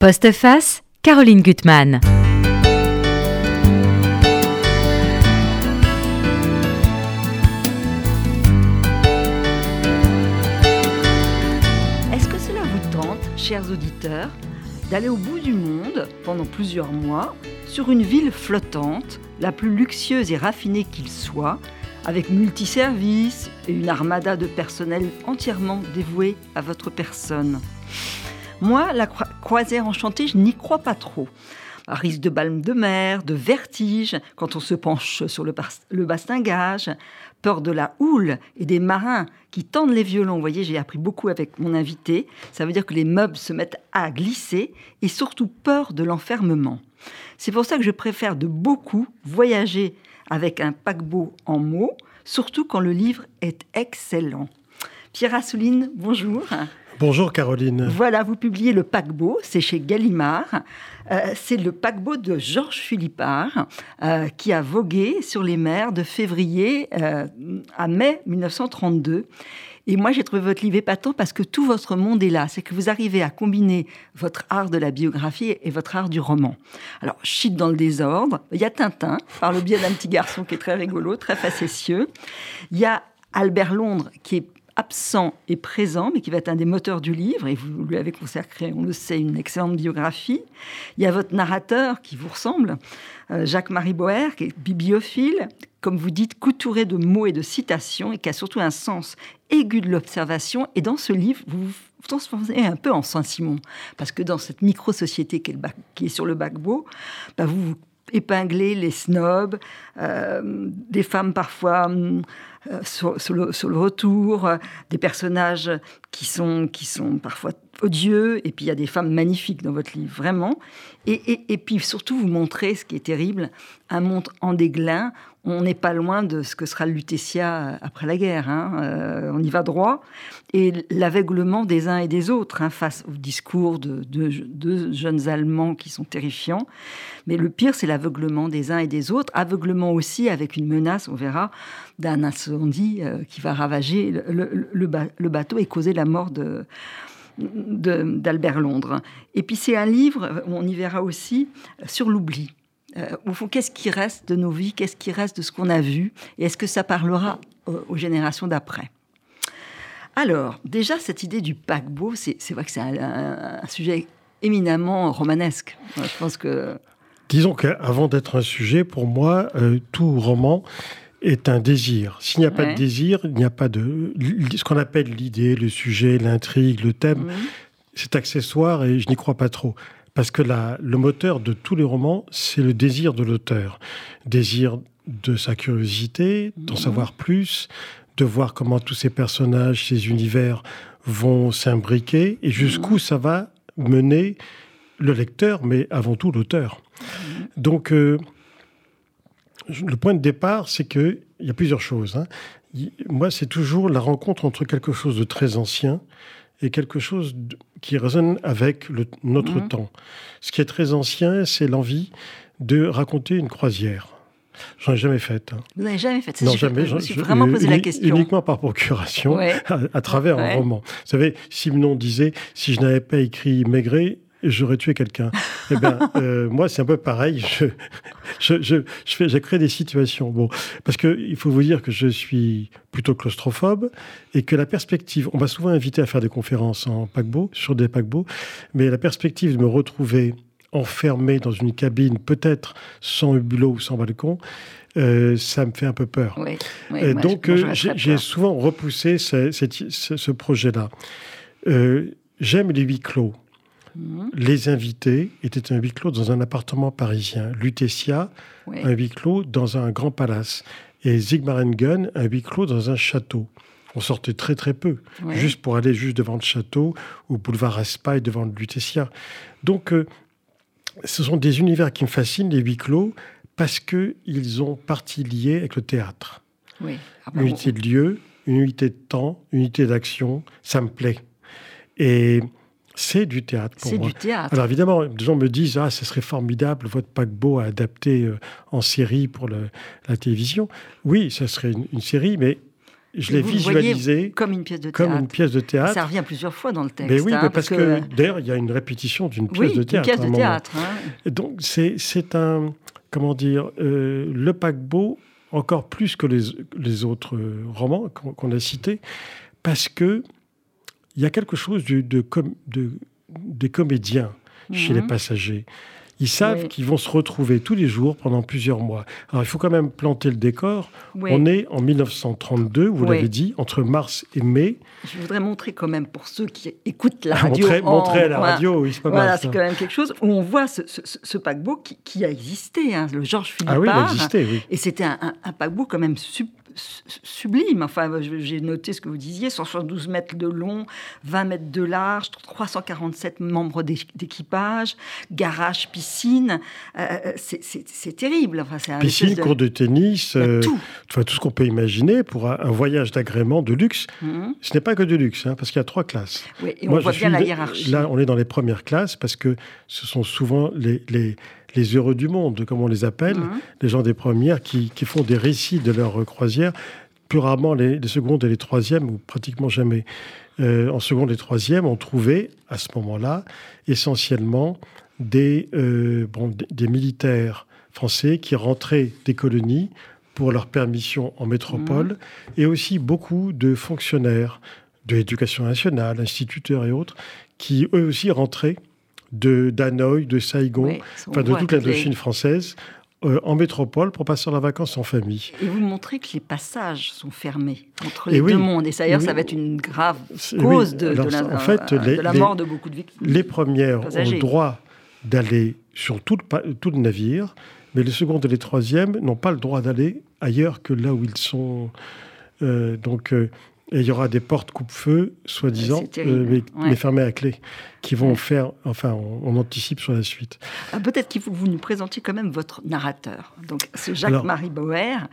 Postface, Caroline Gutmann. Est-ce que cela vous tente, chers auditeurs, d'aller au bout du monde pendant plusieurs mois sur une ville flottante, la plus luxueuse et raffinée qu'il soit, avec multiservices et une armada de personnel entièrement dévoué à votre personne? Moi, la croisière enchantée, je n'y crois pas trop. À risque de balme de mer, de vertige quand on se penche sur le, le bastingage, peur de la houle et des marins qui tendent les violons. Vous voyez, j'ai appris beaucoup avec mon invité. Ça veut dire que les meubles se mettent à glisser et surtout peur de l'enfermement. C'est pour ça que je préfère de beaucoup voyager avec un paquebot en mots, surtout quand le livre est excellent. Pierre Assouline, bonjour. Bonjour Caroline. Voilà, vous publiez Le Paquebot, c'est chez Gallimard. Euh, c'est le paquebot de Georges Philippard euh, qui a vogué sur les mers de février euh, à mai 1932. Et moi, j'ai trouvé votre livre épatant parce que tout votre monde est là. C'est que vous arrivez à combiner votre art de la biographie et votre art du roman. Alors, chute dans le désordre. Il y a Tintin, par le biais d'un petit garçon qui est très rigolo, très facétieux. Il y a Albert Londres, qui est absent et présent, mais qui va être un des moteurs du livre, et vous lui avez consacré, on le sait, une excellente biographie. Il y a votre narrateur qui vous ressemble, euh, Jacques-Marie Boer, qui est bibliophile, comme vous dites, couturé de mots et de citations, et qui a surtout un sens aigu de l'observation. Et dans ce livre, vous vous transformez un peu en Saint-Simon, parce que dans cette micro-société qui, est, sur le backbo, bah vous, vous épinglez les snobs, euh, des femmes parfois euh, sur, le, retour, euh, des personnages qui sont, qui sont parfois odieux, et puis il y a des femmes magnifiques dans votre livre, vraiment. Et, et, puis surtout, vous montrez, ce qui est terrible, un monde en déglin. On n'est pas loin de ce que sera Lutetia après la guerre. Hein. Euh, on y va droit. Et l'aveuglement des uns et des autres hein, face au discours de deux jeunes Allemands qui sont terrifiants. Mais le pire, c'est l'aveuglement des uns et des autres. Aveuglement aussi avec une menace, on verra, d'un incendie euh, qui va ravager le, bateau et causer la mort de, d'Albert Londres. Et puis c'est un livre, on y verra aussi, sur l'oubli. Euh, au fond, qu'est-ce qui reste de nos vies Qu'est-ce qui reste de ce qu'on a vu Et est-ce que ça parlera aux, générations d'après? Alors, déjà, cette idée du paquebot, c'est, vrai que c'est un, sujet éminemment romanesque. Je pense que... Disons qu'avant d'être un sujet, pour moi, euh, tout roman est un désir. S'il n'y a pas de désir, il n'y a pas de... Ce qu'on appelle l'idée, le sujet, l'intrigue, le thème, mhm. c'est accessoire et je n'y crois pas trop. Parce que la, le moteur de tous les romans, c'est le désir de l'auteur. Désir de sa curiosité, d'en mhm. savoir plus, de voir comment tous ces personnages, ces univers vont s'imbriquer et jusqu'où mhm. ça va mener le lecteur, mais avant tout l'auteur. Donc, euh, le point de départ, c'est qu'il y a plusieurs choses. Hein. Moi, c'est toujours la rencontre entre quelque chose de très ancien et quelque chose qui résonne avec notre mhm. temps. Ce qui est très ancien, c'est l'envie de raconter une croisière. J'en ai jamais fait. Hein. Vous n'avez jamais fait Non, jamais. Je me suis vraiment posé la question. Uniquement par procuration, à, travers un roman. Vous savez, Simon disait si je n'avais pas écrit Maigret, j'aurais tué quelqu'un. eh bien, euh, moi, c'est un peu pareil. Je, je, je, je fais, j'ai créé des situations. Bon, parce que il faut vous dire que je suis plutôt claustrophobe et que la perspective, on m'a souvent invité à faire des conférences en paquebot, sur des paquebots, mais la perspective de me retrouver enfermé dans une cabine, peut-être sans hublot ou sans balcon, euh, ça me fait un peu peur. Oui, oui, donc, euh, j'ai souvent repoussé ce, ce projet-là. J'aime les huis clos. Mhm. Les invités étaient un huis clos dans un appartement parisien. Lutetia, un huis clos dans un grand palace. Et Gun, un huis clos dans un château. On sortait très très peu, juste pour aller juste devant le château ou boulevard Raspail devant le Lutetia. Donc, euh, ce sont des univers qui me fascinent, les huis clos, parce qu'ils ont partie liée avec le théâtre. Oui. Ah unité de lieu, une unité de temps, une unité d'action, ça me plaît. Et c'est du théâtre pour moi. C'est du théâtre. Alors évidemment, des gens me disent ah ce serait formidable votre paquebot à adapter euh, en série pour la télévision. Oui, ça serait une, série, mais je l'ai visualisé comme une pièce de théâtre. Comme une pièce de théâtre. Ça revient plusieurs fois dans le texte. Mais oui, hein, parce, que, d'ailleurs, il y a une répétition d'une pièce de théâtre. Une pièce de théâtre. Hein. Donc c'est un, comment dire, euh, le paquebot encore plus que les, les autres euh, romans qu'on a cités, parce que il y a quelque chose de, de, de des comédiens chez les mhm. passagers. Ils savent qu'ils vont se retrouver tous les jours pendant plusieurs mois. Alors il faut quand même planter le décor. On est en 1932, vous l'avez dit, entre mars et mai. Je voudrais montrer quand même pour ceux qui écoutent la radio. montrer, montrer, à la radio, oui, c'est pas voilà, c'est quand même quelque chose où on voit ce, paquebot qui, a existé, hein, le Georges Philippard. Ah oui, il a existé, oui. Et c'était un, un, paquebot quand même super sublime. Enfin, j'ai noté ce que vous disiez 172 mètres de long, 20 mètres de large, 347 membres d'équipage, garage, piscine. Euh, euh, c'est terrible. Enfin, piscine, cours de tennis, euh, tout. tout ce qu'on peut imaginer pour un, voyage d'agrément de luxe. Mhm. Ce n'est pas que de luxe, hein, parce qu'il y a trois classes. Oui, et on voit bien la hiérarchie. Là, on est dans les premières classes parce que ce sont souvent les, les les heureux du monde, comme on les appelle, les gens des premières qui, font des récits de leur croisière, plus rarement les, secondes et les troisièmes, ou pratiquement jamais. Euh, en seconde et troisième, on trouvait à ce moment-là essentiellement des, euh, des militaires français qui rentraient des colonies pour leur permission en métropole, et aussi beaucoup de fonctionnaires de l'éducation nationale, instituteurs et autres, qui eux aussi rentraient de d'Hanoï, de Saigon, enfin de toute l'Indochine française, euh, en métropole pour passer leurs vacances en famille. Et vous montrez que les passages sont fermés entre les deux mondes. Et d'ailleurs, ça va être une grave cause de, la, en fait, de la mort de beaucoup de victimes. Les premières ont le droit d'aller sur tout le, tout le navire, mais les secondes et les troisièmes n'ont pas le droit d'aller ailleurs que là où ils sont. Euh, donc, euh, et il y aura des portes coupe-feu, soi-disant, euh, mais, fermées à clé, qui vont faire. Enfin, on, anticipe sur la suite. Ah, peut-être qu'il faut que vous nous présentiez quand même votre narrateur. Donc, ce Jacques-Marie Bauer.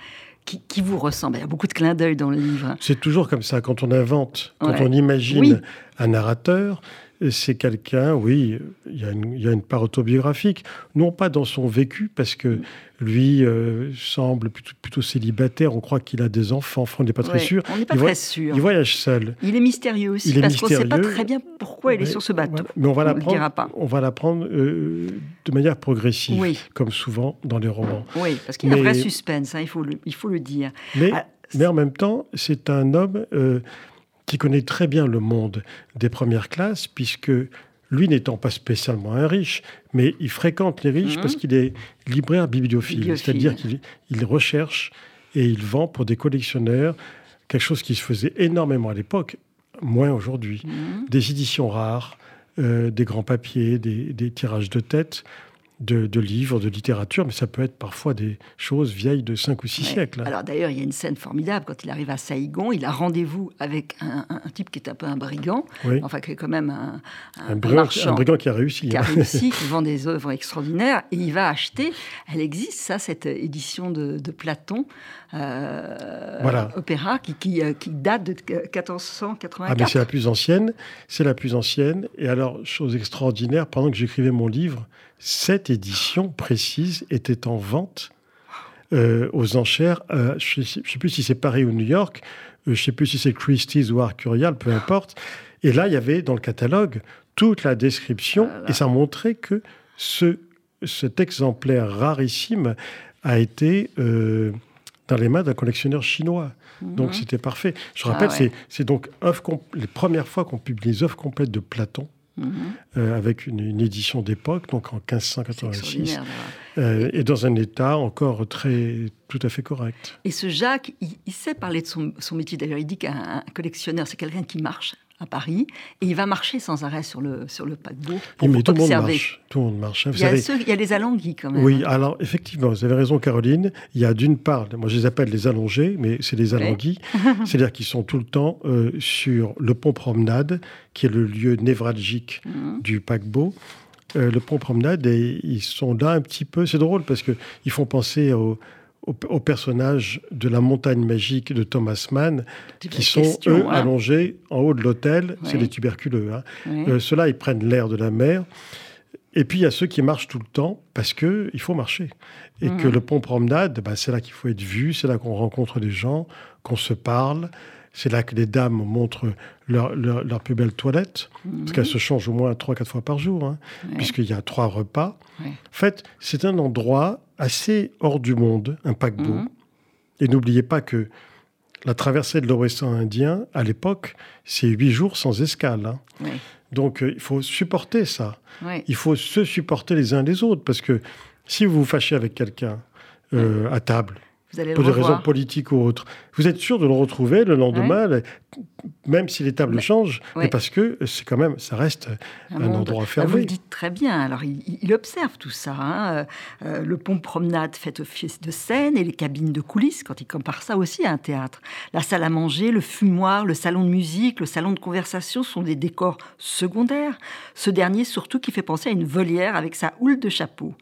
Qui, vous ressemble. Il y a beaucoup de clins d'œil dans le livre. C'est toujours comme ça. Quand on invente, quand on imagine un narrateur, c'est quelqu'un, oui, il y, a une, il y, a une, part autobiographique, non pas dans son vécu, parce que lui euh, semble plutôt, célibataire. On croit qu'il a des enfants. on n'est pas très sûr. On n'est pas très sûr. Il voyage seul. Il est mystérieux aussi il parce qu'on ne sait pas très bien pourquoi il est sur ce bateau. Mais on va l'apprendre. On va l'apprendre euh, de manière progressive, comme souvent dans les romans. Oui, parce qu'il y a un vrai suspense. Hein, il faut le, il faut le dire. Mais, ah, mais en même temps, c'est un homme euh, qui connaît très bien le monde des premières classes, puisque lui n'étant pas spécialement un riche, mais il fréquente les riches parce mhm. qu'il est libraire bibliophile, c'est-à-dire qu'il recherche et il vend pour des collectionneurs quelque chose qui se faisait énormément à l'époque, moins aujourd'hui, mhm. des éditions rares, euh, des grands papiers, des, tirages de tête de, livres, de littérature, mais ça peut être parfois des choses vieilles de 5 ou 6 siècles. Alors d'ailleurs, il y a une scène formidable quand il arrive à Saïgon, il a rendez-vous avec un, type qui est un peu un brigand, enfin qui est quand même un, un, brigand, qui a réussi. Qui a hein. réussi, qui vend des œuvres extraordinaires, et il va acheter, elle existe ça, cette édition de, Platon, euh, voilà. opéra, qui, qui, euh, qui, date de 1484. Ah mais c'est la plus ancienne, c'est la plus ancienne, et alors, chose extraordinaire, pendant que j'écrivais mon livre, cette édition précise était en vente euh, aux enchères. Euh, je ne sais plus si c'est Paris ou New York. Euh, je ne sais plus si c'est Christie's ou Arcurial, peu importe. Et là, il y avait dans le catalogue toute la description et ça montrait que ce, cet exemplaire rarissime a été dans les mains d'un collectionneur chinois. Donc mhm. c'était parfait. Je rappelle, ah c'est donc les premières fois qu'on publie les œuvres complètes de Platon. Euh, avec une, édition d'époque, donc en 1586, euh, et dans un état encore très tout à fait correct. Et ce Jacques, il, sait parler de son, son métier. D'ailleurs, il dit qu'un collectionneur, c'est quelqu'un qui marche à Paris, et il va marcher sans arrêt sur le, sur le paquebot pour mais tout Le monde marche, tout le monde marche. Hein. il, y a il, y a les allongis quand même. Oui, alors effectivement, vous avez raison Caroline, il y a d'une part, moi je les appelle les allongés, mais c'est les allongis, c'est-à-dire qu'ils sont tout le temps euh, sur le pont promenade, qui est le lieu névralgique mhm. du paquebot. Euh, le pont promenade, et ils sont là un petit peu, c'est drôle parce qu'ils font penser au, au, personnage de la montagne magique de Thomas Mann, qui sont, eux, hein. allongés en haut de l'hôtel. C'est des tuberculeux. Hein. Euh, ceux-là, ils prennent l'air de la mer. Et puis il y a ceux qui marchent tout le temps parce que il faut marcher et que mhm. le pont promenade, bah, c'est là qu'il faut être vu, c'est là qu'on rencontre des gens, qu'on se parle. C'est là que les dames montrent leur, leur, plus belle toilette, parce qu'elles se changent au moins 3-4 fois par jour, hein, puisqu'il y a trois repas. En fait, c'est un endroit assez hors du monde, un paquebot. Mhm. Et n'oubliez pas que la traversée de l'océan Indien, à l'époque, c'est huit jours sans escale. Hein. Donc, euh, il faut supporter ça. Il faut se supporter les uns les autres, parce que si vous vous fâchez avec quelqu'un euh, à table, pour des raisons politiques ou autres. Vous êtes sûr de le retrouver le lendemain, même si les tables changent, mais parce que c'est quand même, ça reste un, endroit fermé. Vous le dites très bien. Alors, il, observe tout ça. Hein. Euh, euh, le pont promenade fait office de scène et les cabines de coulisses, quand il compare ça aussi à un théâtre. La salle à manger, le fumoir, le salon de musique, le salon de conversation sont des décors secondaires. Ce dernier, surtout, qui fait penser à une volière avec sa houle de chapeau.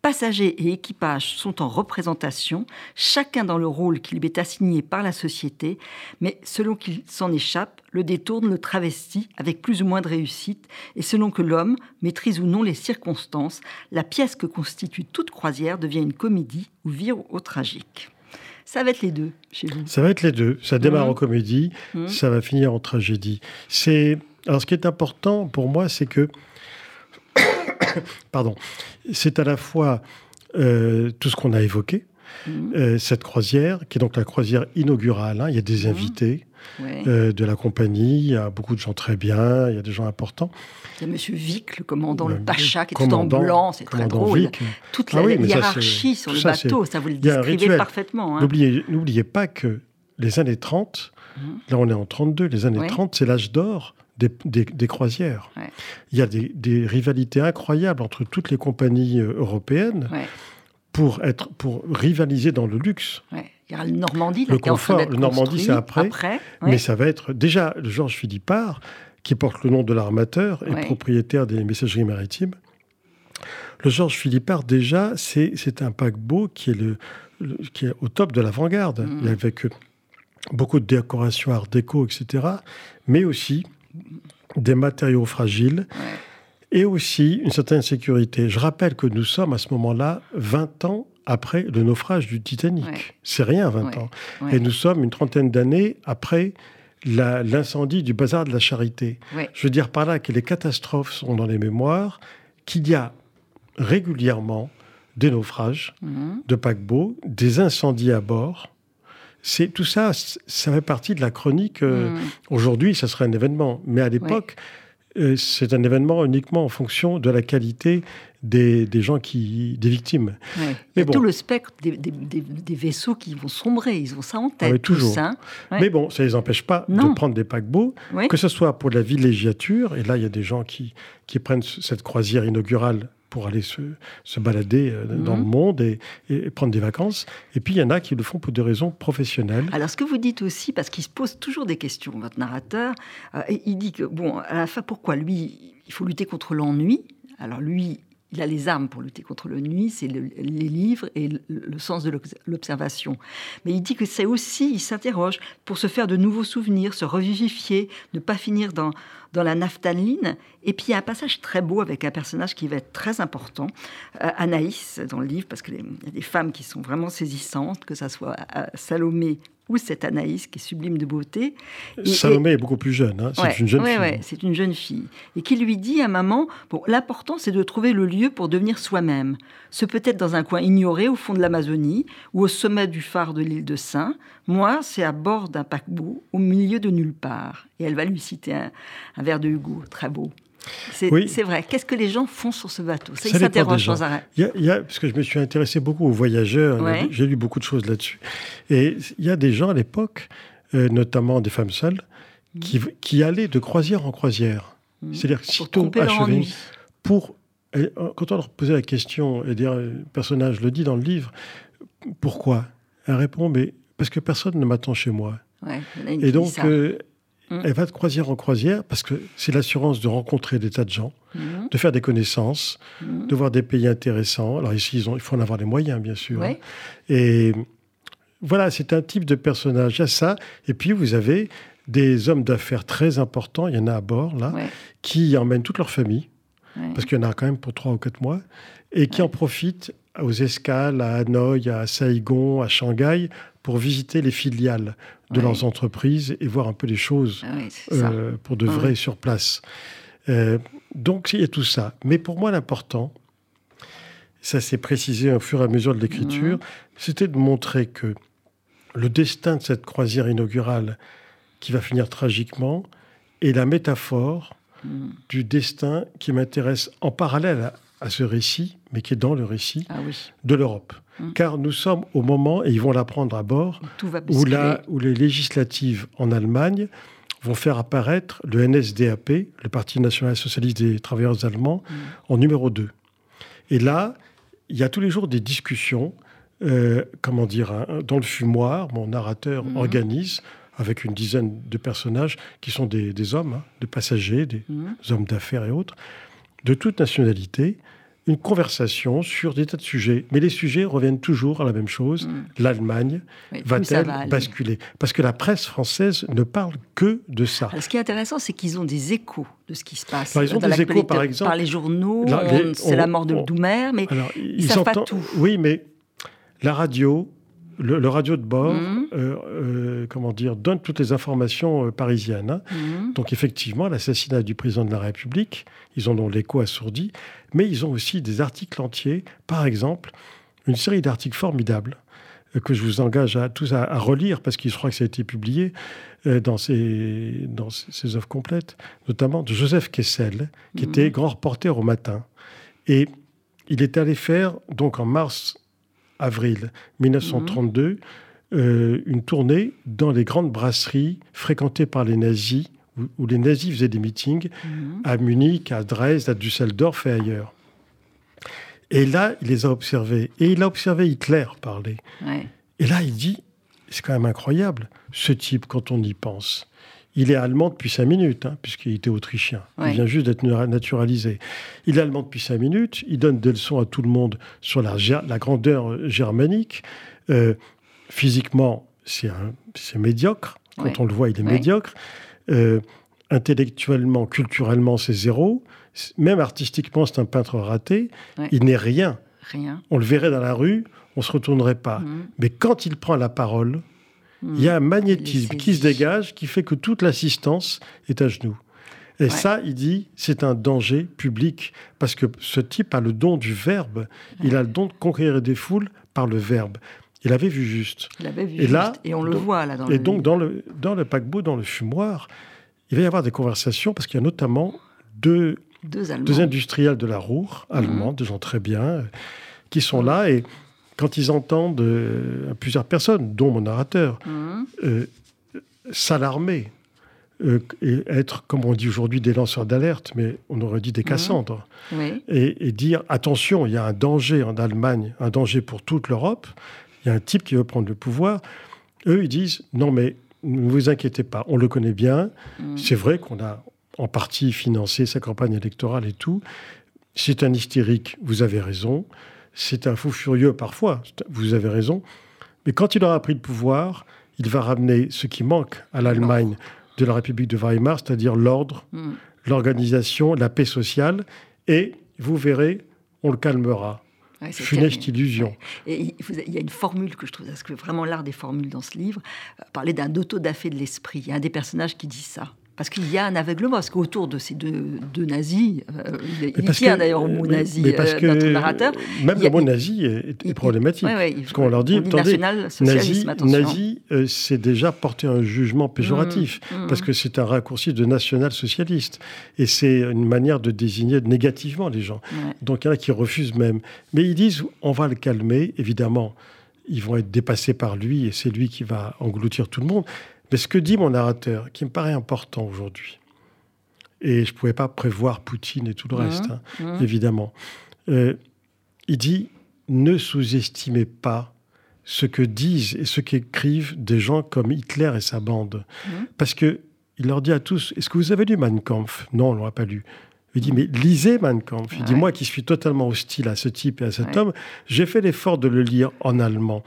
Passagers et équipage sont en représentation, chacun dans le rôle qui lui est assigné par la société, mais selon qu'il s'en échappe, le détourne, le travestit avec plus ou moins de réussite, et selon que l'homme maîtrise ou non les circonstances, la pièce que constitue toute croisière devient une comédie ou vire au tragique. Ça va être les deux chez vous. Ça va être les deux. Ça démarre mmh. en comédie, mmh. ça va finir en tragédie. C'est alors ce qui est important pour moi, c'est que pardon, c'est à la fois euh, tout ce qu'on a évoqué, mhm. euh, cette croisière, qui est donc la croisière inaugurale. Hein. il y a des mhm. invités euh, de la compagnie, il y a beaucoup de gens très bien, il y a des gens importants. Il y a Monsieur Vic, le commandant, le, Pacha, qui est tout en blanc, c'est très drôle. Toute ah la, hiérarchie sur le bateau, ça, vous le décrivez parfaitement. Hein. N'oubliez pas que les années 30, mhm. là on est en 32, les années 30, c'est l'âge d'or des, croisières. Il y a des, rivalités incroyables entre toutes les compagnies euh, européennes pour, être, pour rivaliser dans le luxe. Il y aura le Normandie, le confort. Le Normandie, c'est après. Mais ça va être déjà le Georges Philippard, qui porte le nom de l'armateur et propriétaire des messageries maritimes. Le Georges Philippard, déjà, c'est un paquebot qui est, le, qui est au top de l'avant-garde, mmh. avec beaucoup de décorations art déco, etc. Mais aussi des matériaux fragiles et aussi une certaine sécurité. Je rappelle que nous sommes à ce moment-là 20 ans après le naufrage du Titanic. C'est rien, 20 ans. Et nous sommes une trentaine d'années après l'incendie du bazar de la Charité. Je veux dire par là que les catastrophes sont dans les mémoires, qu'il y a régulièrement des naufrages mhm. de paquebots, des incendies à bord, c'est tout ça, ça fait partie de la chronique. Euh, mm. Aujourd'hui, ça serait un événement, mais à l'époque, euh, c'est un événement uniquement en fonction de la qualité des, gens qui, des victimes. Mais bon. tout le spectre des, vaisseaux qui vont sombrer, ils ont ça en tête. Ah toujours. Hein. Mais bon, ça ne les empêche pas de prendre des paquebots, que ce soit pour la villégiature, et là il y a des gens qui, qui prennent cette croisière inaugurale pour aller se, se balader euh, dans le mhm. monde et, et, prendre des vacances. Et puis, il y en a qui le font pour des raisons professionnelles. Alors, ce que vous dites aussi, parce qu'il se pose toujours des questions, votre narrateur, euh, il dit que, bon, à la fin, pourquoi lui, il faut lutter contre l'ennui? Alors lui, il a les armes pour lutter contre le nuit, c'est les livres et le, sens de l'observation. Mais il dit que c'est aussi, il s'interroge pour se faire de nouveaux souvenirs, se revivifier, ne pas finir dans, dans la naphtaline. Et puis il y a un passage très beau avec un personnage qui va être très important, euh, Anaïs dans le livre, parce qu'il y a des femmes qui sont vraiment saisissantes, que ça soit Salomé ou cette Anaïs qui est sublime de beauté. Salomé est beaucoup plus jeune, hein. c'est une jeune fille. Ouais, c'est une jeune fille. Et qui lui dit à maman, bon, l'important c'est de trouver le lieu pour devenir soi-même. Ce peut être dans un coin ignoré au fond de l'Amazonie ou au sommet du phare de l'île de Saint. Moi, c'est à bord d'un paquebot au milieu de nulle part. Et elle va lui citer un, un vers de Hugo, très beau. C'est vrai. Qu'est-ce que les gens font sur ce bateau? Ça, ils s'interrogent sans arrêt. Il y, a, parce que je me suis intéressé beaucoup aux voyageurs, j'ai lu beaucoup de choses là-dessus. Et il y a des gens à l'époque, euh, notamment des femmes seules, qui, qui, allaient de croisière en croisière. Mm. C'est-à-dire, sitôt achevé, pour. Euh, quand on leur posait la question, et le personnage le dit dans le livre, pourquoi? Elle répond, mais parce que personne ne m'attend chez moi. et donc, Mm. Elle va de croisière en croisière parce que c'est l'assurance de rencontrer des tas de gens, mm. de faire des connaissances, mm. de voir des pays intéressants. Alors ici, ils ont, il faut en avoir les moyens, bien sûr. Hein. Et voilà, c'est un type de personnage. Il y a ça. Et puis, vous avez des hommes d'affaires très importants, il y en a à bord, là, qui emmènent toute leur famille. parce qu'il y en a quand même pour trois ou quatre mois, et qui en profitent aux escales à Hanoï, à Saigon, à Shanghai, pour visiter les filiales de leurs entreprises et voir un peu les choses ah euh, pour de vrai sur place. Euh, donc il y a tout ça. Mais pour moi, l'important, ça s'est précisé au fur et à mesure de l'écriture, mhm. c'était de montrer que le destin de cette croisière inaugurale, qui va finir tragiquement, est la métaphore mhm. du destin qui m'intéresse en parallèle à, ce récit, mais qui est dans le récit ah de l'Europe. Mhm. Car nous sommes au moment, et ils vont l'apprendre à bord, où, où les législatives en Allemagne vont faire apparaître le NSDAP, le Parti national socialiste des travailleurs allemands, en numéro 2. Et là, il y a tous les jours des discussions, euh, comment dire, hein, dans le fumoir, mon narrateur mhm. organise avec une dizaine de personnages qui sont des, hommes, hein, des passagers, des hommes d'affaires et autres, de toute nationalité, une conversation sur des tas de sujets. Mais les sujets reviennent toujours à la même chose. Mm. L'Allemagne va-t-elle basculer? Parce que la presse française ne parle que de ça. ce qui est intéressant, c'est qu'ils ont des échos de ce qui se passe. ils ont des échos, par exemple. Par les journaux, c'est la mort de Doumer, mais ils ne savent pas tout. Oui, mais la radio, le, radio de bord, mmh. euh, euh, comment dire, donne toutes les informations euh, parisiennes. Hein. Mmh. Donc effectivement, l'assassinat du président de la République, ils en ont l'écho assourdi, mais ils ont aussi des articles entiers. Par exemple, une série d'articles formidables que je vous engage à tous à, relire parce qu'il se croit que ça a été publié dans ses, dans ses œuvres complètes, notamment de Joseph Kessel, qui mmh. était grand reporter au matin. Et il est allé faire, donc en mars avril 1932, euh, une tournée dans les grandes brasseries fréquentées par les nazis, où, les nazis faisaient des meetings mhm. à Munich, à Dresde, à Düsseldorf et ailleurs. Et là, il les a observés. Et il a observé Hitler parler. Et là, il dit, c'est quand même incroyable, ce type, quand on y pense. Il est allemand depuis cinq minutes, hein, puisqu'il était autrichien. Il vient juste d'être naturalisé. Il est allemand depuis cinq minutes. Il donne des leçons à tout le monde sur la, la grandeur germanique. Euh, physiquement, c'est médiocre. Quand on le voit, il est médiocre. Euh, intellectuellement, culturellement, c'est zéro. Même artistiquement, c'est un peintre raté. Il n'est rien. Rien. On le verrait dans la rue, on se retournerait pas. Mmh. Mais quand il prend la parole, il y a un magnétisme qui se dégage qui fait que toute l'assistance est à genoux. Et ça, il dit, c'est un danger public, parce que ce type a le don du verbe, il a le don de conquérir des foules par le verbe. Il avait vu juste. Il avait vu et juste, là, et on le voit là. Dans et donc, dans le, dans le paquebot, dans le fumoir, il va y avoir des conversations, parce qu'il y a notamment deux, deux, industriels de la Roure, allemands, mhm. des gens très bien, qui sont là, et quand ils entendent euh, plusieurs personnes, dont mon narrateur, mmh. euh, s'alarmer euh, et être, comme on dit aujourd'hui, des lanceurs d'alerte, mais on aurait dit des mmh. Cassandres, et, dire attention, il y a un danger en Allemagne, un danger pour toute l'Europe, il y a un type qui veut prendre le pouvoir. Eux, ils disent non, mais ne vous inquiétez pas, on le connaît bien. Mmh. C'est vrai qu'on a en partie financé sa campagne électorale et tout. C'est un hystérique, vous avez raison c'est un fou furieux parfois, vous avez raison, mais quand il aura pris le pouvoir, il va ramener ce qui manque à l'Allemagne de la République de Weimar, c'est-à-dire l'ordre, hmm. l'organisation, la paix sociale, et vous verrez, on le calmera. Ouais, Funeste illusion. Et il y a une formule que je trouve, parce que vraiment l'art des formules dans ce livre, euh, parler d'un auto-da-fait de l'esprit. Il y a un des personnages qui dit ça. Parce qu'il y a un aveuglement, parce qu'autour de ces deux, deux nazis, euh, il, tient d'ailleurs au mot nazi, mais parce euh, notre narrateur. Même le mot nazi est, problématique. parce qu'on leur dit, attendez, nazi, nazi euh, c'est déjà porter un jugement péjoratif, mmh, mmh. parce que c'est un raccourci de national-socialiste. Et c'est une manière de désigner négativement les gens. Donc il y en a qui refusent même. Mais ils disent, on va le calmer, évidemment. Ils vont être dépassés par lui, et c'est lui qui va engloutir tout le monde. Mais ce que dit mon narrateur, qui me paraît important aujourd'hui, et je ne pouvais pas prévoir Poutine et tout le reste, hein, mmh. évidemment, euh, il dit ne sous-estimez pas ce que disent et ce qu'écrivent des gens comme Hitler et sa bande. Mmh. Parce que il leur dit à tous Est-ce que vous avez lu Mein Kampf? Non, on ne l'a pas lu. Il dit, mais lisez Mein Kampf. Il dit, moi qui suis totalement hostile à ce type et à cet homme, j'ai fait l'effort de le lire en allemand.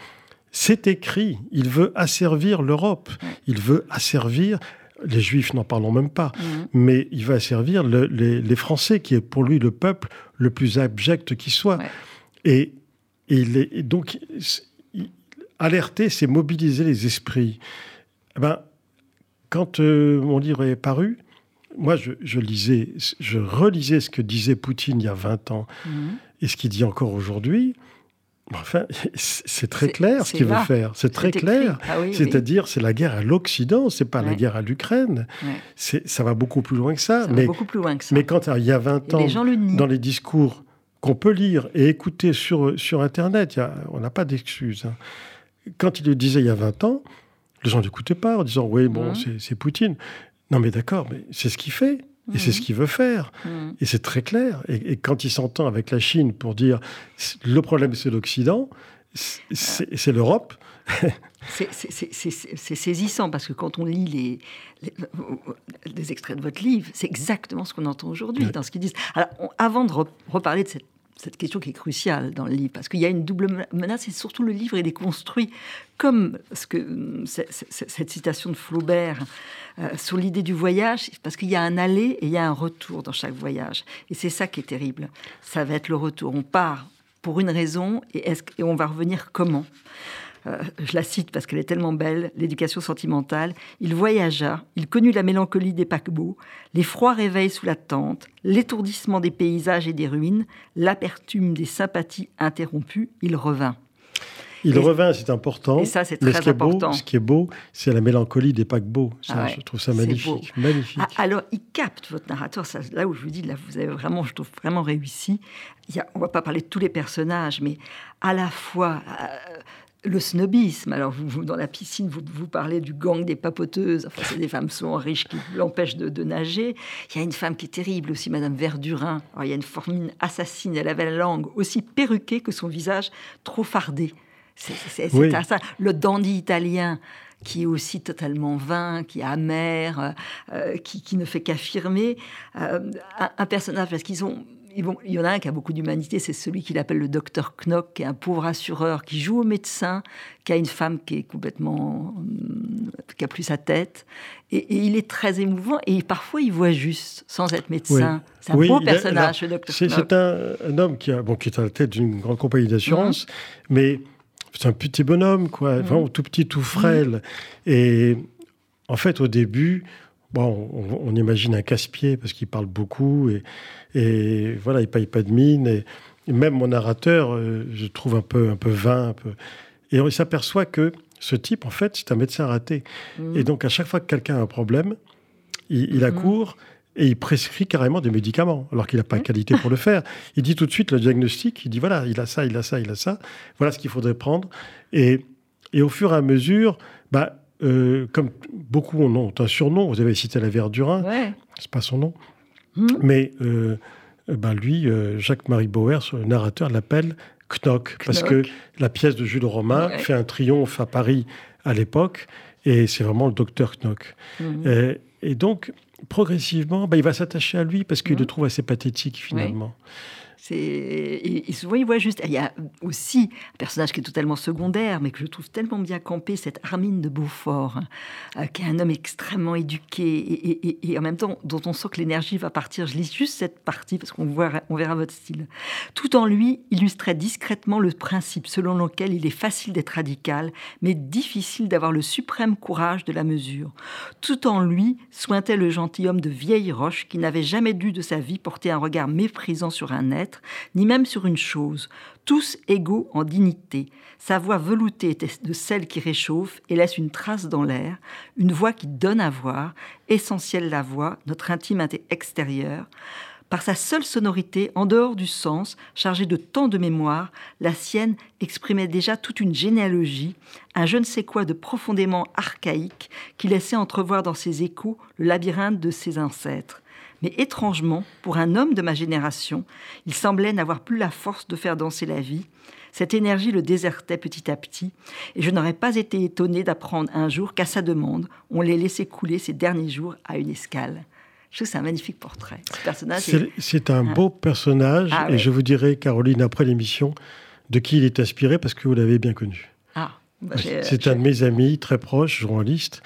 C'est écrit, il veut asservir l'Europe, il veut asservir les Juifs, n'en parlons même pas, mais il va servir les, Français, qui est pour lui le peuple le plus abject qui soit. Et, il est, donc, alerter, c'est mobiliser les esprits. Eh ben, quand euh, mon livre est paru, moi, je, lisais, je relisais ce que disait Poutine il y a 20 ans mhm. et ce qu'il dit encore aujourd'hui. Enfin, c'est très clair ce qu'il veut faire. C'est très clair. Ah C'est-à-dire, c'est la guerre à l'Occident, c'est pas la guerre à l'Ukraine. Ça va beaucoup plus loin que ça. mais, beaucoup plus loin que ça. Mais quand il y a 20 ans, dans les discours qu'on peut lire et écouter sur, sur Internet, on n'a pas d'excuses. Hein. Quand il le disait il y a 20 ans, les gens n'écoutaient pas en disant Oui, bon, mmh. c'est Poutine. Non, mais d'accord, mais c'est ce qu'il fait. Et c'est ce mmh. qu'il veut faire. Mmh. Et c'est très clair. Et, quand il s'entend avec la Chine pour dire le problème c'est l'Occident, c'est l'Europe. c'est saisissant parce que quand on lit les, les, extraits de votre livre, c'est exactement ce qu'on entend aujourd'hui dans ce qu'ils disent. Alors, avant de reparler de cette cette question qui est cruciale dans le livre, parce qu'il y a une double menace, et surtout le livre, est construit comme ce que, cette citation de Flaubert euh, sur l'idée du voyage, parce qu'il y a un aller et il y a un retour dans chaque voyage. Et c'est ça qui est terrible. Ça va être le retour. On part pour une raison, et, et on va revenir comment? Euh, je la cite parce qu'elle est tellement belle, l'éducation sentimentale, il voyagea, il connut la mélancolie des paquebots, les froids réveils sous la tente, l'étourdissement des paysages et des ruines, l'apertume des sympathies interrompues, il revint. Il revint, c'est important. Et ça, c'est très important. ce qui est beau, c'est la mélancolie des paquebots. Ah je trouve ça magnifique. magnifique. Ah, alors, il capte votre narrateur. Ça, là où je vous dis, là, vous avez vraiment, je trouve vraiment réussi. Il y a, on va pas parler de tous les personnages, mais à la fois. Euh, le snobisme. Alors, vous, dans la piscine, vous, vous parlez du gang des papoteuses. Enfin, c'est des femmes souvent riches qui l'empêchent de, nager. Il y a une femme qui est terrible aussi, Madame Verdurin. il y a une formine assassine. Elle avait la langue aussi perruquée que son visage trop fardé. C'est ça. Le dandy italien qui est aussi totalement vain, qui est amer, euh, qui, ne fait qu'affirmer. Euh, un, un, personnage, parce qu'ils ont il y en a un qui a beaucoup d'humanité, c'est celui qu'il appelle le docteur Knock, qui est un pauvre assureur, qui joue au médecin, qui a une femme qui est complètement. Euh, qui a plus sa tête. Et, il est très émouvant, et parfois il voit juste, sans être médecin. C'est un beau personnage, le docteur Knock. C'est un, homme qui, a, bon, qui est à la tête d'une grande compagnie d'assurance, mhm. mais c'est un petit bonhomme, quoi, mhm. tout petit, tout frêle. Et en fait, au début, bon, on, imagine un casse-pied parce qu'il parle beaucoup et, et, voilà, il paye pas de mine. Et, même mon narrateur, euh, je trouve un peu, un peu vain. Un peu. Et on s'aperçoit que ce type, en fait, c'est un médecin raté. Mmh. Et donc, à chaque fois que quelqu'un a un problème, il, il accourt. Mmh. Et il prescrit carrément des médicaments, alors qu'il n'a pas de mmh. qualité pour le faire. Il dit tout de suite le diagnostic, il dit voilà, il a ça, il a ça, il a ça, voilà ce qu'il faudrait prendre. Et, et au fur et à mesure, bah, euh, comme beaucoup ont un surnom, vous avez cité la Verdurin, ouais. c'est pas son nom, hmm. mais euh, ben lui, euh, Jacques-Marie Bauer, le narrateur, l'appelle Knock, parce que la pièce de Jules Romain fait un triomphe à Paris à l'époque, et c'est vraiment le docteur Knock. Hmm. Et, donc, progressivement, ben, il va s'attacher à lui parce qu'il le hmm. trouve assez pathétique finalement. Et, souvent, il voit juste. Il y a aussi un personnage qui est totalement secondaire, mais que je trouve tellement bien campé, cette Armine de Beaufort, euh, qui est un homme extrêmement éduqué et, en même temps dont on sent que l'énergie va partir. Je lis juste cette partie parce qu'on on verra votre style. Tout en lui illustrait discrètement le principe selon lequel il est facile d'être radical, mais difficile d'avoir le suprême courage de la mesure. Tout en lui sointait le gentilhomme de vieille roche qui n'avait jamais dû de sa vie porter un regard méprisant sur un être ni même sur une chose, tous égaux en dignité. Sa voix veloutée était de celle qui réchauffe et laisse une trace dans l'air, une voix qui donne à voir, essentielle la voix, notre intimité extérieure. Par sa seule sonorité, en dehors du sens, chargée de tant de mémoire, la sienne exprimait déjà toute une généalogie, un je ne sais quoi de profondément archaïque qui laissait entrevoir dans ses échos le labyrinthe de ses ancêtres. Mais étrangement, pour un homme de ma génération, il semblait n'avoir plus la force de faire danser la vie. Cette énergie le désertait petit à petit, et je n'aurais pas été étonné d'apprendre un jour qu'à sa demande, on l'ait laissé couler ses derniers jours à une escale. Je trouve que c'est un magnifique portrait. Ce personnage. C'est un beau personnage, ah et je vous dirai, Caroline, après l'émission, de qui il est inspiré, parce que vous l'avez bien connu. Ah, bah, c'est un de mes amis très proches, journaliste.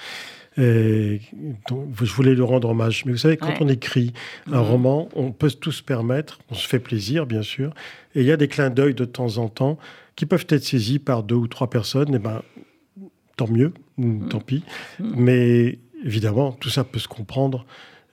Et donc, je voulais lui rendre hommage. Mais vous savez, quand on écrit un mhm. roman, on peut tout se permettre, on se fait plaisir, bien sûr. Et il y a des clins d'œil de temps en temps qui peuvent être saisis par deux ou trois personnes. Et ben, tant mieux, mhm. tant pis. Mhm. Mais évidemment, tout ça peut se comprendre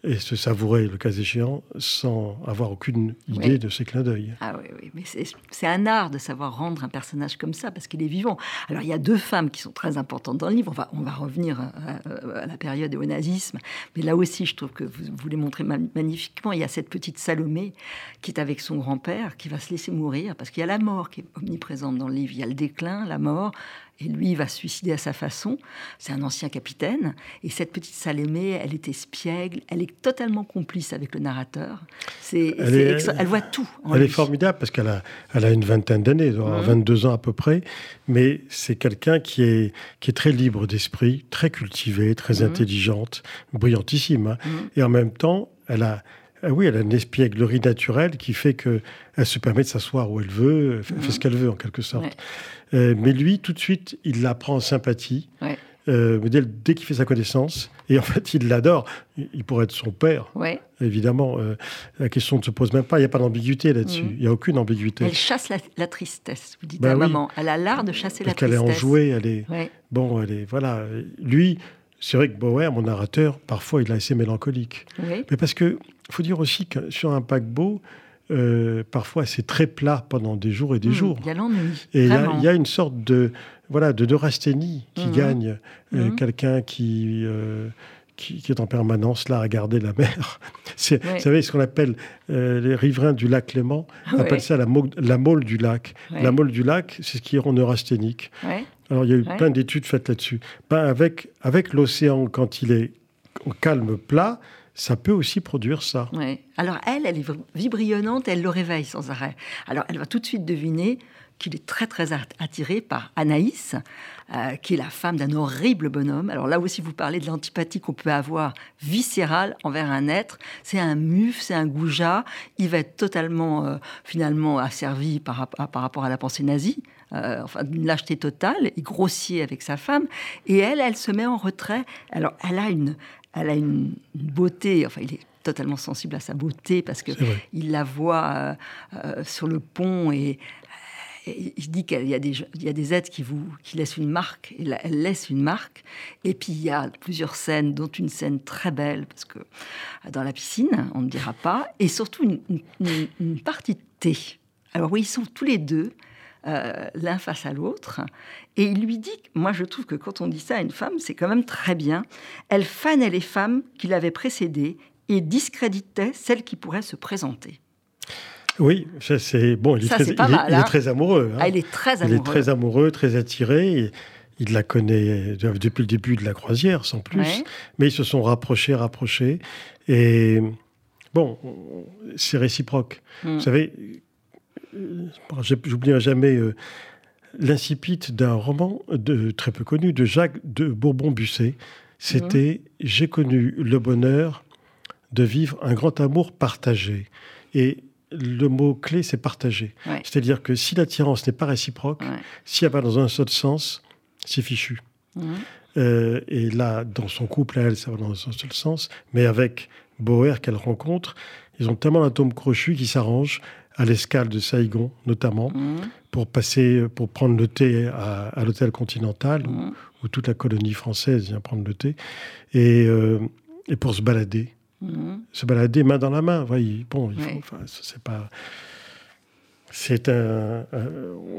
et se savourer, le cas échéant, sans avoir aucune idée de ces clins d'œil. Ah oui, oui, mais c'est un art de savoir rendre un personnage comme ça, parce qu'il est vivant. Alors, il y a deux femmes qui sont très importantes dans le livre. On va, on va revenir à, la période et au nazisme, mais là aussi, je trouve que vous, vous les montrez magnifiquement. Il y a cette petite Salomé qui est avec son grand-père, qui va se laisser mourir, parce qu'il y a la mort qui est omniprésente dans le livre. Il y a le déclin, la mort, et lui, il va se suicider à sa façon. C'est un ancien capitaine. Et cette petite Salémée, elle est espiègle. Elle est totalement complice avec le narrateur. C'est, elle, elle, voit tout. elle est formidable parce qu'elle a, elle a une vingtaine d'années, 22 mmh. ans à peu près. Mais c'est quelqu'un qui est, qui est très libre d'esprit, très cultivée, très mmh. intelligente, brillantissime. Hein. Mmh. Et en même temps, elle a oui, elle a une espièglerie naturelle qui fait qu'elle se permet de s'asseoir où elle veut, elle fait ce qu'elle veut en quelque sorte. Euh, mais lui, tout de suite, il la prend en sympathie. Euh, dès, qu'il fait sa connaissance, et en fait, il l'adore. Il pourrait être son père, évidemment. Euh, la question ne se pose même pas. Il n'y a pas d'ambiguïté là-dessus. Mm. Il n'y a aucune ambiguïté. Elle chasse la, tristesse, vous dites bah à maman. Elle a l'art de chasser la tristesse. Qu'elle est enjouée. Elle est bon. Elle est voilà. Lui, c'est vrai que Bauer, mon narrateur, parfois, il a assez mélancolique. Mais parce que faut dire aussi que sur un paquebot, euh, parfois c'est très plat pendant des jours et des hmm, jours. Il y a l'ennui. Et il y, a une sorte de voilà de neurasthénie qui hmm. gagne euh, hmm. quelqu'un qui, euh, qui, est en permanence là à garder la mer. Vous savez ce qu'on appelle les riverains du lac Léman appellent ça la, la môle du lac. La môle du lac, c'est ce qui rend neurasthénique. Alors il y a eu plein d'études faites là-dessus. Ben, avec avec l'océan quand il est au calme plat ça peut aussi produire ça. Ouais. Alors elle, elle est vibrillonnante, elle le réveille sans arrêt. Alors elle va tout de suite deviner qu'il est très très attiré par Anaïs, euh, qui est la femme d'un horrible bonhomme. Alors là aussi, vous parlez de l'antipathie qu'on peut avoir viscérale envers un être. C'est un muf, c'est un goujat. Il va être totalement euh, finalement asservi par, par, rapport à la pensée nazie. Euh, enfin, d'une lâcheté totale, et grossier avec sa femme. Et elle, elle se met en retrait. Alors, elle a une, elle a une, beauté, enfin, il est totalement sensible à sa beauté parce que il la voit euh, euh, sur le pont et, il dit qu'il y a des êtres qui vous qui laissent une marque et elle laisse une marque et puis il y a plusieurs scènes dont une scène très belle parce que dans la piscine on ne dira pas et surtout une, une partie de thé alors oui ils sont tous les deux euh, l'un face à l'autre. Et il lui dit, moi je trouve que quand on dit ça à une femme, c'est quand même très bien. Elle fanait les femmes qui l'avaient précédée et discréditait celles qui pourraient se présenter. Oui, ça c'est bon. Il, est, très, hein. très, amoureux. Hein. Ah, il est très amoureux. Il est très amoureux, très attiré. il la connaît depuis le début de la croisière, sans plus. Mais ils se sont rapprochés, rapprochés. Et bon, c'est réciproque. Hmm. Vous savez, j'oublierai jamais euh, l'incipit d'un roman de, très peu connu de Jacques de Bourbon-Busset. C'était mhm. J'ai connu le bonheur de vivre un grand amour partagé. Et le mot clé, c'est partagé. C'est-à-dire que si l'attirance n'est pas réciproque, si elle va dans un seul sens, c'est fichu. Mhm. Euh, et là, dans son couple, elle, ça va dans un seul sens. Mais avec Boer qu'elle rencontre, ils ont tellement d'atomes crochus qui s'arrangent à l'escale de Saïgon, notamment, mmh. pour passer, pour prendre le thé à, l'hôtel Continental, mmh. où, toute la colonie française vient prendre le thé, et, euh, et pour se balader. Mmh. Se balader main dans la main. Voyez, bon, il faut, enfin, c'est pas. C'est un,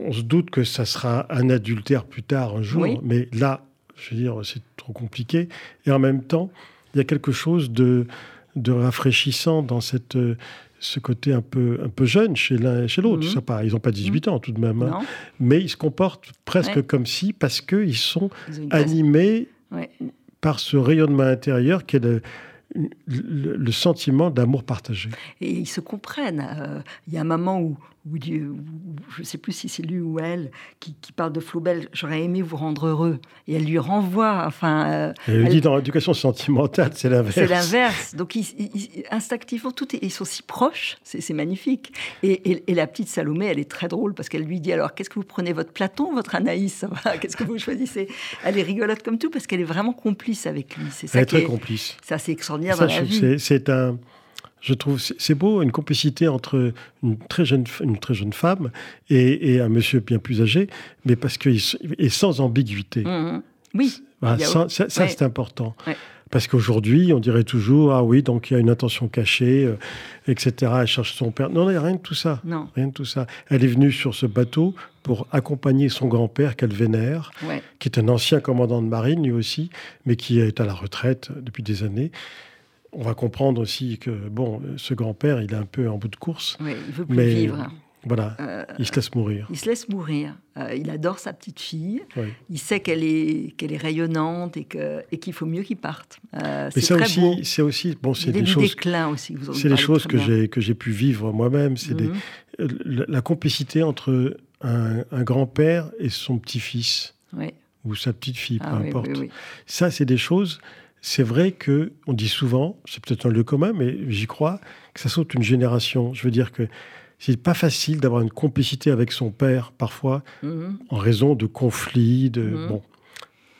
On se doute que ça sera un adultère plus tard, un jour, mais là, je veux dire, c'est trop compliqué. Et en même temps, il y a quelque chose de, de rafraîchissant dans cette ce côté un peu, un peu jeune chez l'un et chez l'autre. Mhm. Ils n'ont pas 18 mhm. ans tout de même, hein. mais ils se comportent presque comme si, parce qu'ils sont animés par ce rayonnement intérieur qui est le, le, sentiment d'amour partagé. Et ils se comprennent. Euh, il y a un moment où, ou, je ne sais plus si c'est lui ou elle qui, parle de Flaubert, j'aurais aimé vous rendre heureux. Et elle lui renvoie, enfin... Euh, elle, dit dans l'éducation sentimentale, c'est l'inverse. C'est l'inverse. Donc instinctivement, tout est, ils sont si proches, c'est magnifique. Et, la petite Salomé, elle est très drôle parce qu'elle lui dit, alors qu'est-ce que vous prenez, votre Platon votre Anaïs? Qu'est-ce que vous choisissez? Elle est rigolote comme tout parce qu'elle est vraiment complice avec lui. C'est ça elle est très complice. Ça, c'est extraordinaire dans la vie. C'est un je trouve c'est beau une complicité entre une très jeune une très jeune femme et, un monsieur bien plus âgé, mais parce que et sans ambiguïté. Mmh, mmh. Oui. ça, c'est important. Parce qu'aujourd'hui, on dirait toujours ah oui donc il y a une intention cachée, euh, etc. Elle cherche son père. Non, il n'y a rien de tout ça. Non. Rien de tout ça. Elle est venue sur ce bateau pour accompagner son grand-père qu'elle vénère, qui est un ancien commandant de marine lui aussi, mais qui est à la retraite depuis des années on va comprendre aussi que bon, ce grand-père, il est un peu en bout de course. Oui, il veut plus vivre. Voilà, euh, il se laisse mourir. Il se laisse mourir. Euh, il adore sa petite fille. Il sait qu'elle est, qu'elle est rayonnante et, que, et qu'il faut mieux qu'il parte. Euh, Mais ça aussi, c'est aussi, bon, c'est des choses. aussi. C'est des choses que j'ai que j'ai pu vivre moi-même. C'est mhm. la complicité entre un, grand-père et son petit-fils ou sa petite fille, peu ah importe. ça, c'est des choses c'est vrai que on dit souvent, c'est peut-être un lieu commun, mais j'y crois, que ça saute une génération. Je veux dire que c'est pas facile d'avoir une complicité avec son père parfois mhm. en raison de conflits, de mhm. bon.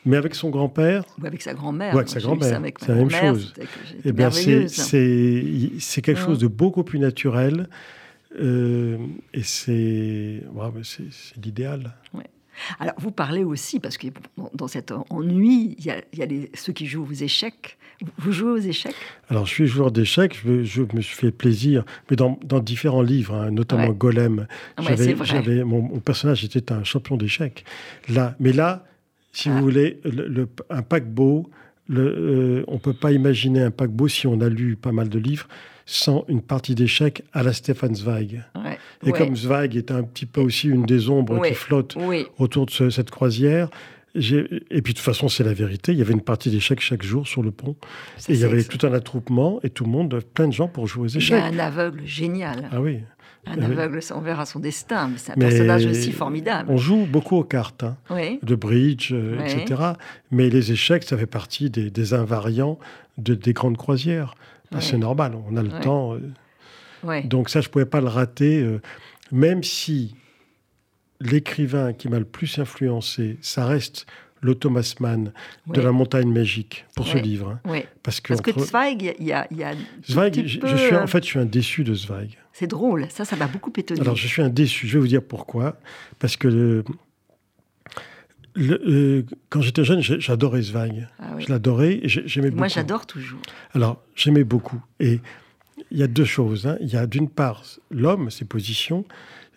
Mais avec son grand-père. Ou avec sa grand-mère. Ou avec sa grand-mère. C'est la même chose. Eh bien, c'est quelque chose de beaucoup plus naturel. Euh, et c'est l'idéal. Ouais. Alors, vous parlez aussi, parce que dans cet ennui, il y a, ceux qui jouent aux échecs. Vous jouez aux échecs? Alors, je suis joueur d'échecs, je, me suis fait plaisir, mais dans, différents livres, hein, notamment Golem. j'avais, mon, personnage était un champion d'échecs. Là, mais là, si vous ah. voulez, le, un paquebot, euh, on ne peut pas imaginer un paquebot si on a lu pas mal de livres sans une partie d'échecs à la Stefan Zweig. et comme Zweig est un petit peu aussi une des ombres qui flotte autour de cette croisière, et puis de toute façon, c'est la vérité. Il y avait une partie d'échecs chaque jour sur le pont. et il y avait tout un attroupement et tout le monde, plein de gens pour jouer aux échecs. Il y a un aveugle génial. Ah oui. Un aveugle, on verra son destin, mais c'est un personnage aussi formidable. On joue beaucoup aux cartes, hein, de bridge, euh, etc. Mais les échecs, ça fait partie des, invariants de, des grandes croisières. C'est normal, on a le temps. Euh. Donc ça, je ne pouvais pas le rater, euh, même si l'écrivain qui m'a le plus influencé, ça reste le Thomas Mann de la montagne magique pour ce livre. Hein. Parce que, Parce que Zweig, il y a, Zweig, je, suis, en fait, je suis un déçu de Zweig. C'est drôle, ça, ça m'a beaucoup étonné. Alors, je suis un déçu, je vais vous dire pourquoi. Parce que euh, quand j'étais jeune, j'adorais Zweig. Ah je l'adorais et j'aimais beaucoup. Moi, j'adore toujours. Alors, j'aimais beaucoup. Et il y a deux choses. Hein. Il y a d'une part l'homme, ses positions,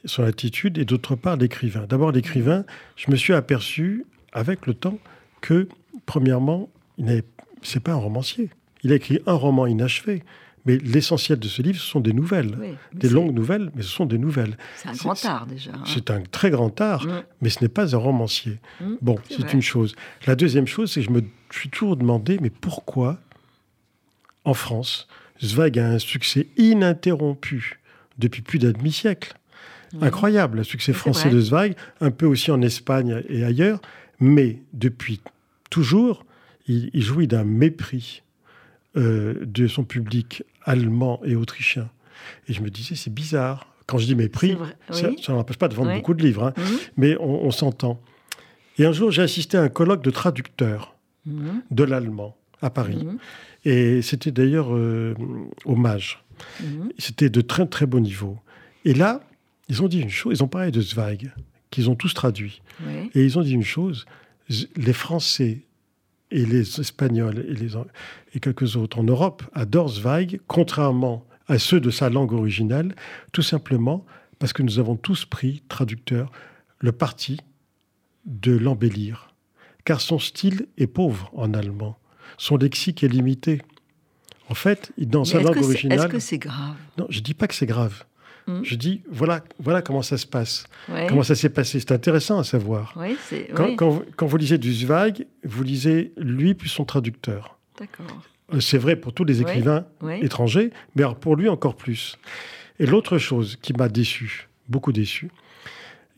son attitude, et d'autre part l'écrivain. D'abord, l'écrivain, je me suis aperçu avec le temps que, premièrement, il n'est pas un romancier. Il a écrit un roman inachevé. Mais l'essentiel de ce livre, ce sont des nouvelles. des longues nouvelles, mais ce sont des nouvelles. C'est un grand art déjà. Hein. C'est un très grand art, mm. mais ce n'est pas un romancier. Mm. bon, c'est une chose. La deuxième chose, c'est que je me suis toujours demandé, mais pourquoi, en France, Zweig a un succès ininterrompu depuis plus d'un demi-siècle? Incroyable, le succès français de Zweig, un peu aussi en Espagne et ailleurs, mais depuis toujours, il jouit d'un mépris euh, de son public allemand et autrichien. Et je me disais, c'est bizarre. Quand je dis mépris, ça n'empêche pas de vendre beaucoup de livres, hein. mhm. mais on, s'entend. Et un jour, j'ai assisté à un colloque de traducteurs mhm. de l'allemand à Paris. Mhm. Et c'était d'ailleurs euh, hommage. C'était de très très beau niveau. Et là, ils ont dit une chose, ils ont parlé de Zweig, qu'ils ont tous traduit. Et ils ont dit une chose, les Français et les Espagnols et, les, et quelques autres en Europe adorent Zweig, contrairement à ceux de sa langue originale, tout simplement parce que nous avons tous pris, traducteurs, le parti de l'embellir. Car son style est pauvre en allemand, son lexique est limité. En fait, dans sa langue originale. Est-ce que c'est grave? Non, je ne dis pas que c'est grave. Mm. Je dis, voilà, voilà comment ça se passe. Comment ça s'est passé. C'est intéressant à savoir. quand, quand, vous lisez du Zweig, vous lisez lui puis son traducteur. D'accord. Euh, c'est vrai pour tous les écrivains étrangers, mais pour lui encore plus. Et l'autre chose qui m'a déçu, beaucoup déçu,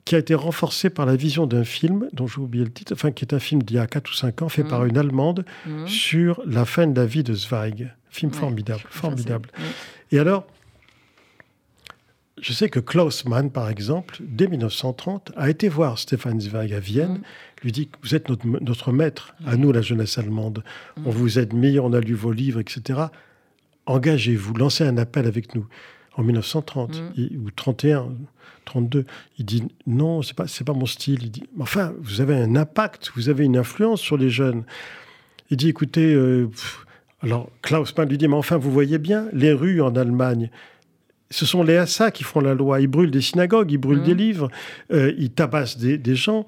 qui a été renforcé par la vision d'un film dont j'ai oublié le titre, enfin qui est un film d'il y a 4 ou 5 ans, fait par une Allemande sur la fin de la vie de Zweig. Film formidable, formidable. Et alors, je sais que Klaus Mann, par exemple, dès 1930, a été voir Stefan Zweig à Vienne, mm. lui dit Vous êtes notre, maître, à nous, la jeunesse allemande. Mm. On vous admire, on a lu vos livres, etc. Engagez-vous, lancez un appel avec nous. En 1930 mm. ou 31, 32, il dit Non, c'est pas, pas mon style. Il dit Enfin, vous avez un impact, vous avez une influence sur les jeunes. Il dit Écoutez, euh, alors Klaus Mann lui dit Mais enfin, vous voyez bien, les rues en Allemagne, ce sont les SA qui font la loi. Ils brûlent des synagogues, ils brûlent des mmh. livres, euh, ils tabassent des, gens.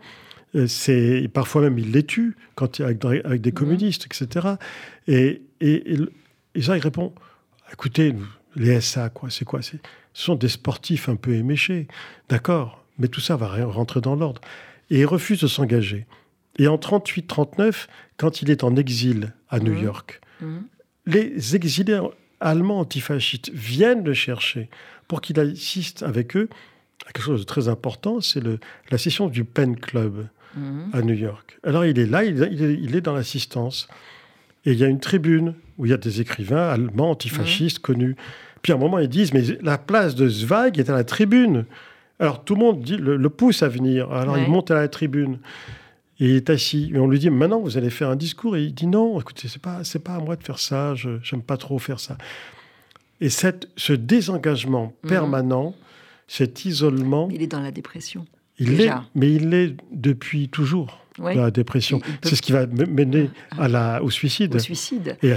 Euh, c'est parfois même ils les tuent quand avec, avec des mmh. communistes, etc. Et, et, et, ça, il répond écoutez, les SA, quoi, c'est quoi Ce sont des sportifs un peu éméchés, d'accord, mais tout ça va rentrer dans l'ordre. Et il refuse de s'engager. Et en 38-39, quand il est en exil à New mmh. York, les exilés allemands antifascistes viennent le chercher pour qu'il assiste avec eux à quelque chose de très important, c'est la session du Penn Club mhm. à New York. Alors il est là, il, est, dans l'assistance, et il y a une tribune où il y a des écrivains allemands antifascistes mhm. connus. Puis à un moment, ils disent, mais la place de Zweig est à la tribune. Alors tout le monde dit, le, pousse à venir. Alors il monte à la tribune. Et il est assis. Et on lui dit, maintenant, vous allez faire un discours. Et il dit, non, écoutez, c'est pas, c'est pas à moi de faire ça. Je n'aime pas trop faire ça. Et cette, ce désengagement mhm. permanent, cet isolement. Il est dans la dépression. Il l'est, mais il l'est depuis toujours la dépression. C'est ce qui va mener à la, au suicide. Au suicide. Et Là,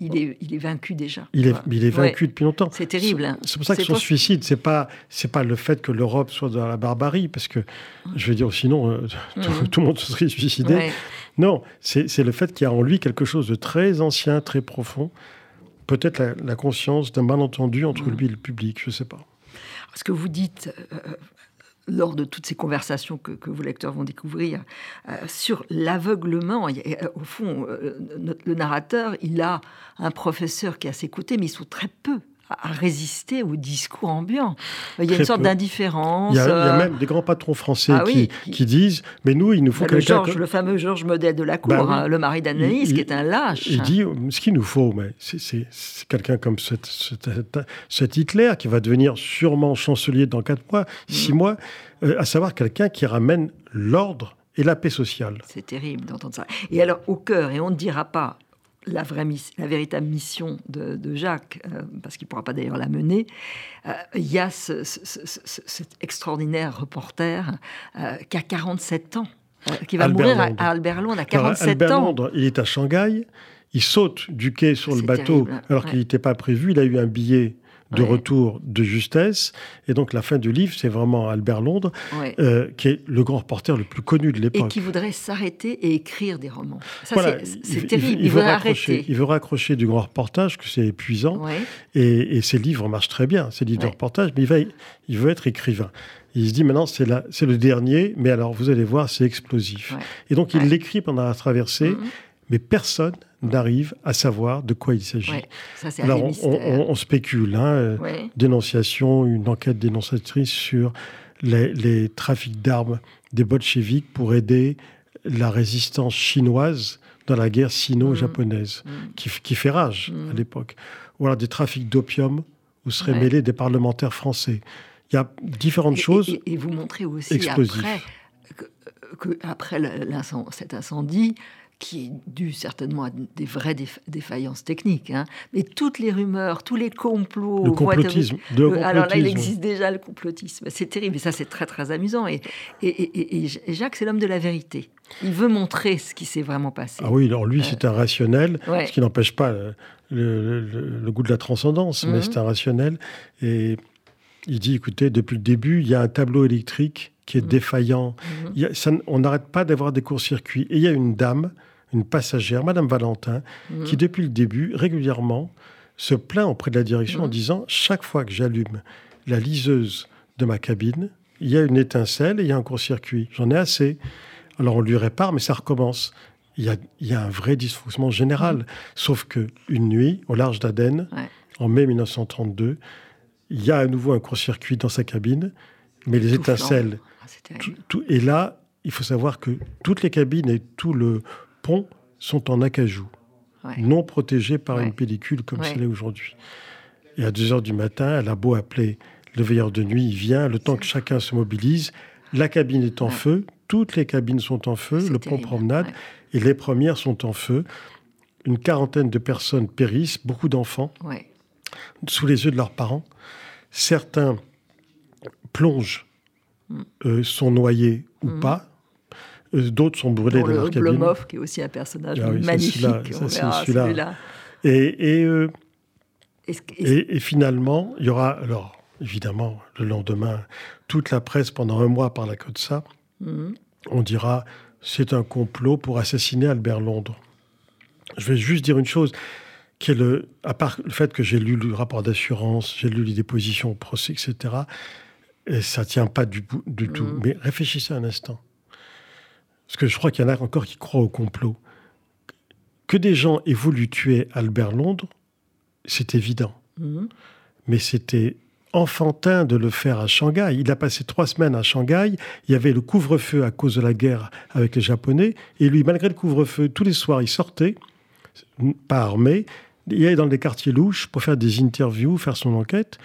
il, est, il, est, vaincu déjà. Il est, il est vaincu depuis longtemps. C'est terrible. Hein. C'est pour ça que son suicide, c'est pas, c'est pas le fait que l'Europe soit dans la barbarie, parce que je veux dire, sinon euh, tout, le monde se serait suicidé. Non, c'est le fait qu'il y a en lui quelque chose de très ancien, très profond. Peut-être la, conscience d'un malentendu entre lui et le public, je ne sais pas. Ce que vous dites, euh, lors de toutes ces conversations que, vos lecteurs vont découvrir, euh, sur l'aveuglement. Euh, au fond, euh, le narrateur, il a un professeur qui est à ses côtés, mais ils sont très peu à résister au discours ambiant. Il y a une sorte d'indifférence. Il, y a même des grands patrons français ah qui, disent Mais nous, il nous faut bah, quelqu'un. Le fameux Georges Modèle de la Cour, bah hein, le mari d'Anaïs, qui est un lâche. Il dit Ce qu'il nous faut, mais c'est quelqu'un comme cet, Hitler qui va devenir sûrement chancelier dans 4 mois, 6 mm. mois, euh, à savoir quelqu'un qui ramène l'ordre et la paix sociale. C'est terrible d'entendre ça. Et alors, au cœur, et on ne dira pas, la, vraie la véritable mission de, Jacques, euh, parce qu'il ne pourra pas d'ailleurs la mener, euh, il y a cet extraordinaire reporter euh, qui a 47 ans, qui va mourir à, Albert Londres à 47 Albert ans. Londres, il est à Shanghai, il saute du quai sur le bateau alors qu'il n'était pas prévu, il a eu un billet de retour de justesse. Et donc la fin du livre, c'est vraiment Albert Londres, euh, qui est le grand reporter le plus connu de l'époque. Et qui voudrait s'arrêter et écrire des romans. Ça, c'est terrible. Il, veut, arrêter. Il veut raccrocher du grand reportage, que c'est épuisant. Et, ses livres marchent très bien, ses livres de reportage, mais il, va, il veut être écrivain. Il se dit maintenant, c'est le dernier, mais alors vous allez voir, c'est explosif. Et donc il l'écrit pendant la traversée, mm-hmm. Mais personne n'arrive à savoir de quoi il s'agit. Alors, on, spécule, hein, euh, dénonciation, une enquête dénonciatrice sur les, trafics d'armes des bolcheviks pour aider la résistance chinoise dans la guerre sino-japonaise, mm. Mm. qui, fait rage à mm. l'époque. Ou alors des trafics d'opium où seraient mêlés des parlementaires français. Il y a différentes choses. Et, vous montrez aussi après, que, après cet incendie, qui est dû certainement à des vraies défaillances techniques. Hein. Mais toutes les rumeurs, tous les complots... Le complotisme. Euh, alors là, il existe déjà le complotisme. C'est terrible, et ça c'est très très amusant. Et, et, Jacques, c'est l'homme de la vérité. Il veut montrer ce qui s'est vraiment passé. Ah oui, alors lui, euh, c'est un rationnel, ce qui n'empêche pas le, goût de la transcendance, mais mhm. c'est un rationnel. Et il dit, écoutez, depuis le début, il y a un tableau électrique qui est mhm. défaillant. Mhm. on n'arrête pas d'avoir des courts-circuits. Et il y a une dame une passagère, Madame Valentin, mhm. qui depuis le début, régulièrement, se plaint auprès de la direction en disant chaque fois que j'allume la liseuse de ma cabine, il y a une étincelle et il y a un court-circuit. J'en ai assez. Alors on lui répare, mais ça recommence. Il y a, un vrai dysfonctionnement général. Sauf que une nuit, au large d'Aden, en mai 1932, il y a à nouveau un court-circuit dans sa cabine, mais les étincelles. Ah, tout, et là, il faut savoir que toutes les cabines et tout le pont sont en acajou, non protégés par une pellicule comme c'est là aujourd'hui. Et à 2 heures du matin, elle a beau appeler le veilleur de nuit, il vient, le temps que chacun se mobilise, la cabine est en feu, toutes les cabines sont en feu, le pont promenade, et les premières sont en feu. Une quarantaine de personnes périssent, beaucoup d'enfants, sous les yeux de leurs parents. Certains plongent, mm. euh, sont noyés ou mm. pas. Euh, d'autres sont brûlés dans leur cabine. Blomov, qui est aussi un personnage ah magnifique. celui-là. Et, euh, et, et, finalement, il y aura, alors évidemment, le lendemain, toute la presse pendant un mois parle que de ça. Mm. On dira c'est un complot pour assassiner Albert Londres. Je vais juste dire une chose, qui est le, à part le fait que j'ai lu le rapport d'assurance, j'ai lu les dépositions au procès, etc., et ça tient pas du, du tout. Mm. Mais réfléchissez un instant. Parce que je crois qu'il y en a encore qui croient au complot. Que des gens aient voulu tuer Albert Londres, c'est évident. Mm. Mais c'était enfantin de le faire à Shanghai. Il a passé trois semaines à Shanghai. Il y avait le couvre-feu à cause de la guerre avec les Japonais. Et lui, malgré le couvre-feu, tous les soirs, il sortait, pas armé. Il allait dans des quartiers louches pour faire des interviews, faire son enquête.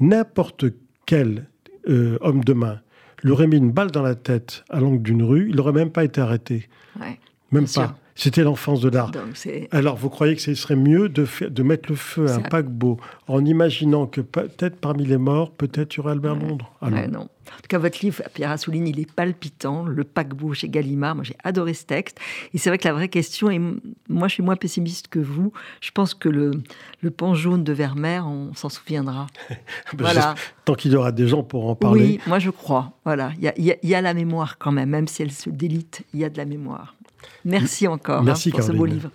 N'importe quel euh, homme de main lui aurait mis une balle dans la tête à l'angle d'une rue, il n'aurait même pas été arrêté. même pas. C'était l'enfance de l'art. Alors, vous croyez que ce serait mieux de, de mettre le feu à un paquebot en imaginant que peut-être parmi les morts, peut-être il y aurait Albert Londres? Non. En tout cas, votre livre, Pierre Assouline, il est palpitant. Le paquebot chez Gallimard. Moi, j'ai adoré ce texte. Et c'est vrai que la vraie question, et moi, je suis moins pessimiste que vous. Je pense que le, le pan jaune de Vermeer, on s'en souviendra. Ben, voilà. Tant qu'il y aura des gens pour en parler. Oui, moi, je crois. Voilà. Il y a, y a, la mémoire quand même, même si elle se délite, il y a de la mémoire. Merci encore hein, pour ce beau livre.